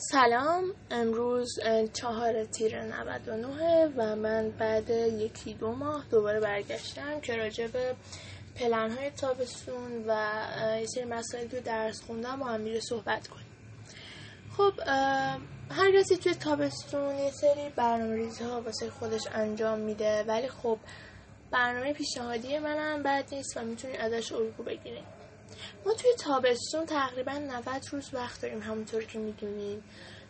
سلام امروز چهار تیر 99 و من بعد یکی دو ماه دوباره برگشتم که راجع به پلن های تابستون و یه سری مسائل توی درس خوندم با هم میره صحبت کنیم. خب هر کسی توی تابستون یه سری برنامه ریزی ها واسه خودش انجام میده ولی خب برنامه پیشنهادی منم بد نیست و می‌تونید ازش الگو بگیرید. ما توی تابستون تقریبا 90 روز وقت داریم همونطور که می‌دونیم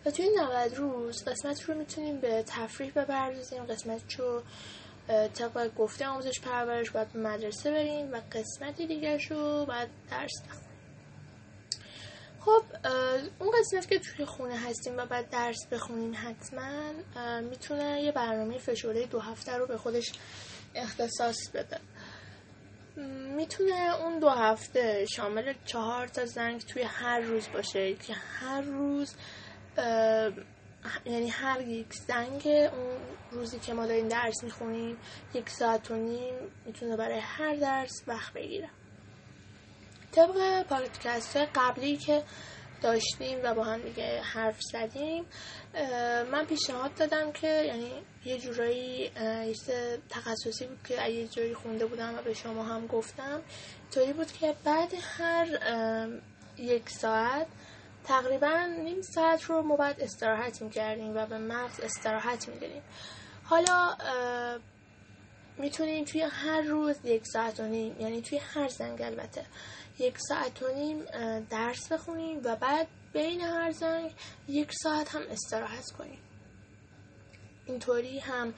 و توی 90 روز قسمت رو می‌تونیم به تفریح بپردازیم قسمت رو طبق گفته آموزش پرورش باید به مدرسه بریم و قسمتی دیگه رو باید درس بخونیم. خب اون قسمت که توی خونه هستیم و باید درس بخونیم حتما می‌تونه یه برنامه فشرده دو هفته رو به خودش اختصاص بده. می‌تونه اون دو هفته شامل چهار تا زنگ توی هر روز باشه که هر روز یعنی هر یک زنگ اون روزی که ما داریم درس می‌خونیم یک ساعت و نیم می‌تونه برای هر درس وقت بگیره. طبق پادکست قبلی که داشتیم و با هم دیگه حرف زدیم. من پیشنهاد دادم که یعنی یه جورایی یه تخصصی بود که یه جایی خونده بودم و به شما هم گفتم طوری بود که بعد هر یک ساعت تقریبا نیم ساعت رو ما باید استراحت می‌کردیم و به مغز استراحت می‌دادیم. حالا می‌تونیم توی هر روز یک ساعت و نیم یعنی توی هر زنگ البته. یک ساعت و نیم درس بخونیم و بعد بین هر زنگ یک ساعت هم استراحت کنیم. اینطوری هم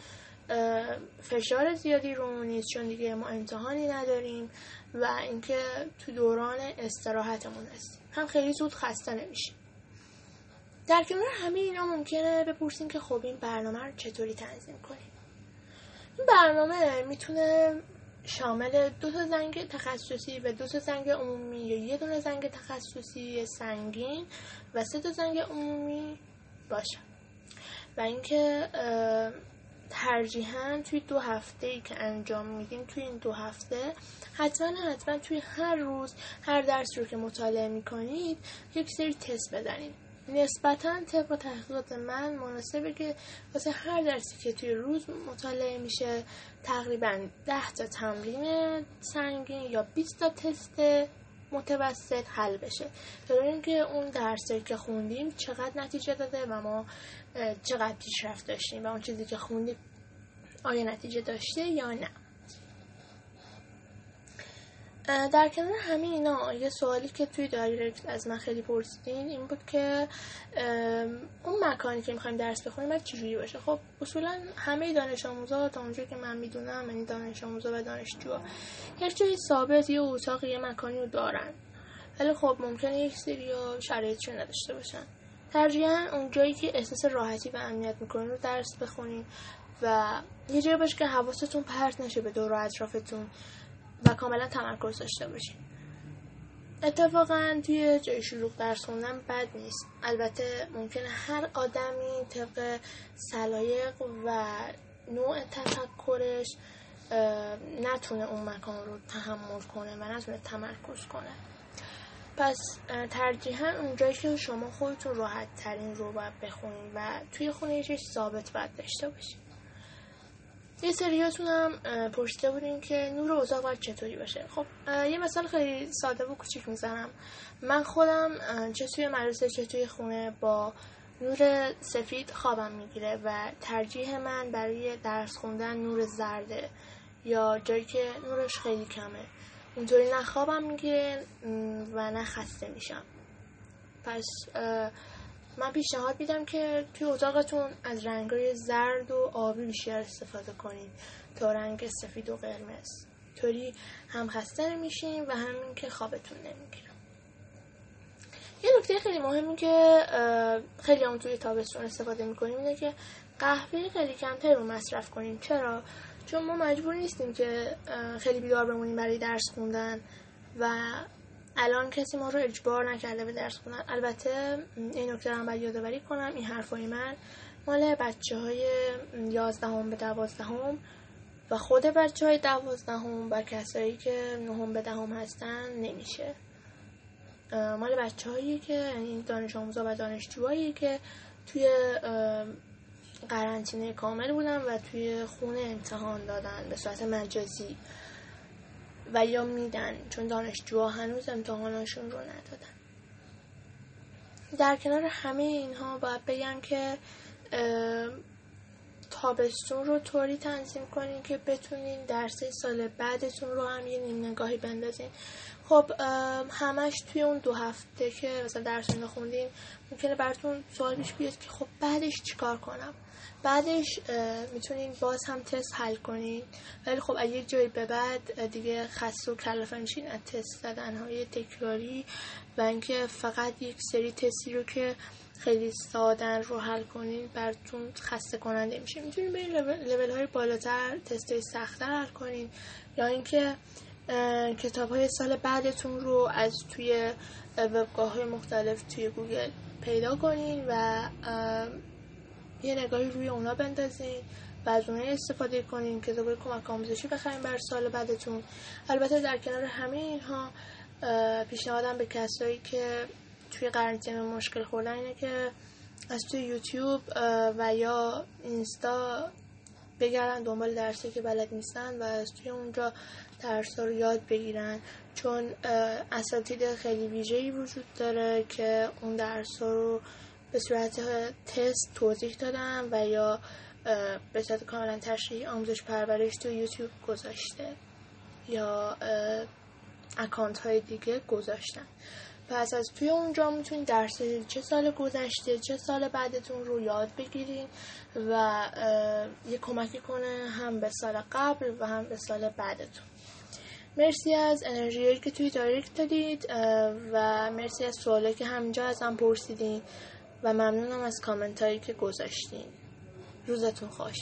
فشار زیادی رو نیست چون دیگه ما امتحانی نداریم و اینکه تو دوران استراحتمون هستیم. هم خیلی زود خسته نمیشیم. در کنار همه اینا ممکنه بپرسیم که خب این برنامه رو چطوری تنظیم کنیم؟ این برنامه می‌تونه شامل دو تا زنگ تخصصی و دو تا زنگ عمومی. یا یه دونه زنگ تخصصی سنگین و سه تا زنگ عمومی باشه. و اینکه ترجیحاً توی دو هفته ای که انجام میدیم توی این دو هفته حتما حتما توی هر روز هر درس رو که مطالعه می‌کنید یک سری تست بزنید نسبتا طبق تحقیقات من مناسبه که واسه هر درسی که توی روز مطالعه میشه تقریبا ده تا تمرین سنگین یا 20 تا تست متوسط حل بشه. تا اینکه اون درسی که خوندیم چقدر نتیجه داده و ما چقدر پیشرفت داشتیم و اون چیزی که خوندیم آیا نتیجه داشته یا نه. در کنار همه اینا یه سوالی که توی دایرکت از من خیلی پرسیدین این بود که اون مکانی که می‌خوایم درس بخونیم باید چجوری باشه؟ خب اصولا همه دانش آموزا تا اونجا که من می‌دونم یعنی دانش آموزا و دانشجو یک جای ثابت یه اتاق یه مکانی رو دارن. ولی خب ممکنه یک سری شرایطشون نداشته باشن. ترجیحاً اون جایی که احساس راحتی و امنیت می‌کنین رو درس بخونین و یه جایی باشه که حواستون پرت نشه به دور و اطرافتون. و کاملا تمرکز داشته باشین اتفاقا توی جای شروع درس خوندن بد نیست. البته ممکنه هر آدمی طبق سلایق و نوع تفکرش نتونه اون مکان رو تحمل کنه و نتونه تمرکز کنه. پس ترجیحا اونجایی که شما خودتون راحت ترین رو باید بخونید و توی خونه ثابت باید داشته باشید یه سریاتون هم پرسیده بودین که نور اتاق باید چطوری باشه. خب یه مثال خیلی ساده و کوچیک می‌زنم. من خودم چه توی مدرسه چه توی خونه با نور سفید خوابم می‌گیره و ترجیح من برای درس خوندن نور زرده یا جایی که نورش خیلی کمه. اینطوری نه خوابم می‌گیره و نه خسته میشم. پس من پیشنهاد میدم که توی اتاقتون از رنگای زرد و آبی بیشتر استفاده کنید تا رنگ سفید و قرمز. طوری هم خسته نمیشین و همین که خوابتون نمی‌گیرم یه نکته خیلی مهمی که خیلی هم توی تابستون استفاده می‌کنیم اینه که قهوه خیلی کمتر رو مصرف کنیم. چرا؟ چون ما مجبور نیستیم که خیلی بیدار بمونیم برای درس خوندن و الان کسی ما رو اجبار نکرده به درس خوندن. البته این نکته هم باید یادآوری کنم این حرفای من مال بچه های یازدهم به دوازدهم و خود بچه های دوازدهم و کسایی که نهم به دهم هستن نمیشه. مال بچه هایی که یعنی دانش آموزا و دانشجوهایی که توی قرنطینه کامل بودن و توی خونه امتحان دادن به صورت مجازی. و یا میدن چون دانشجوها هنوز امتحاناشون رو ندادن. در کنار همه اینها باید بگم که تابستون رو طوری تنظیم کنین که بتونین درسه سال بعدتون رو هم یه نیم نگاهی بندازین. خب همش توی اون دو هفته که مثلا درس رو خوندین ممکنه براتون سوال پیش بیاد که خب بعدش چیکار کنم؟ بعدش می‌تونین باز هم تست حل کنین. ولی خب اگه جایی به بعد دیگه خسته و کلافه میشین از تست زدن های تکراری و اینکه فقط یک سری تستی رو که خیلی سادن رو حل کنین براتون خسته کننده میشه. می‌تونین به این لول های بالاتر تست سختتر حل کنین یا اینکه کتاب های سال بعدتون رو از توی وبگاه های مختلف توی گوگل پیدا کنین و یه نگاهی روی اونا بندازین و از اونها استفاده کنین کتاب کمک آموزشی بخرین بر سال بعدتون. البته در کنار همه اینها پیشنهادم به کسایی که توی قرنطینه مشکل خوردن اینه که از توی یوتیوب و یا اینستا بگردن دنبال درسی که بلد نیستن و از توی اونجا درس رو یاد بگیرن. چون اساتید خیلی ویژه‌ای وجود داره که اون درس رو به صورت تست توضیح دادن و یا به صورت کاملا تشریح آموزش پرورش تو یوتیوب گذاشته یا اکانت های دیگه گذاشتن. پس از توی اونجا می‌تونید درس چه سال گذشته چه سال بعدتون رو یاد بگیرین و یه کمکی کنه هم به سال قبل و هم به سال بعدتون. مرسی از انرژی که توی دایرکت دادید و مرسی از سوالی که همینجا ازم پرسیدین و ممنونم از کامنت هایی که گذاشتین. روزتون خوش.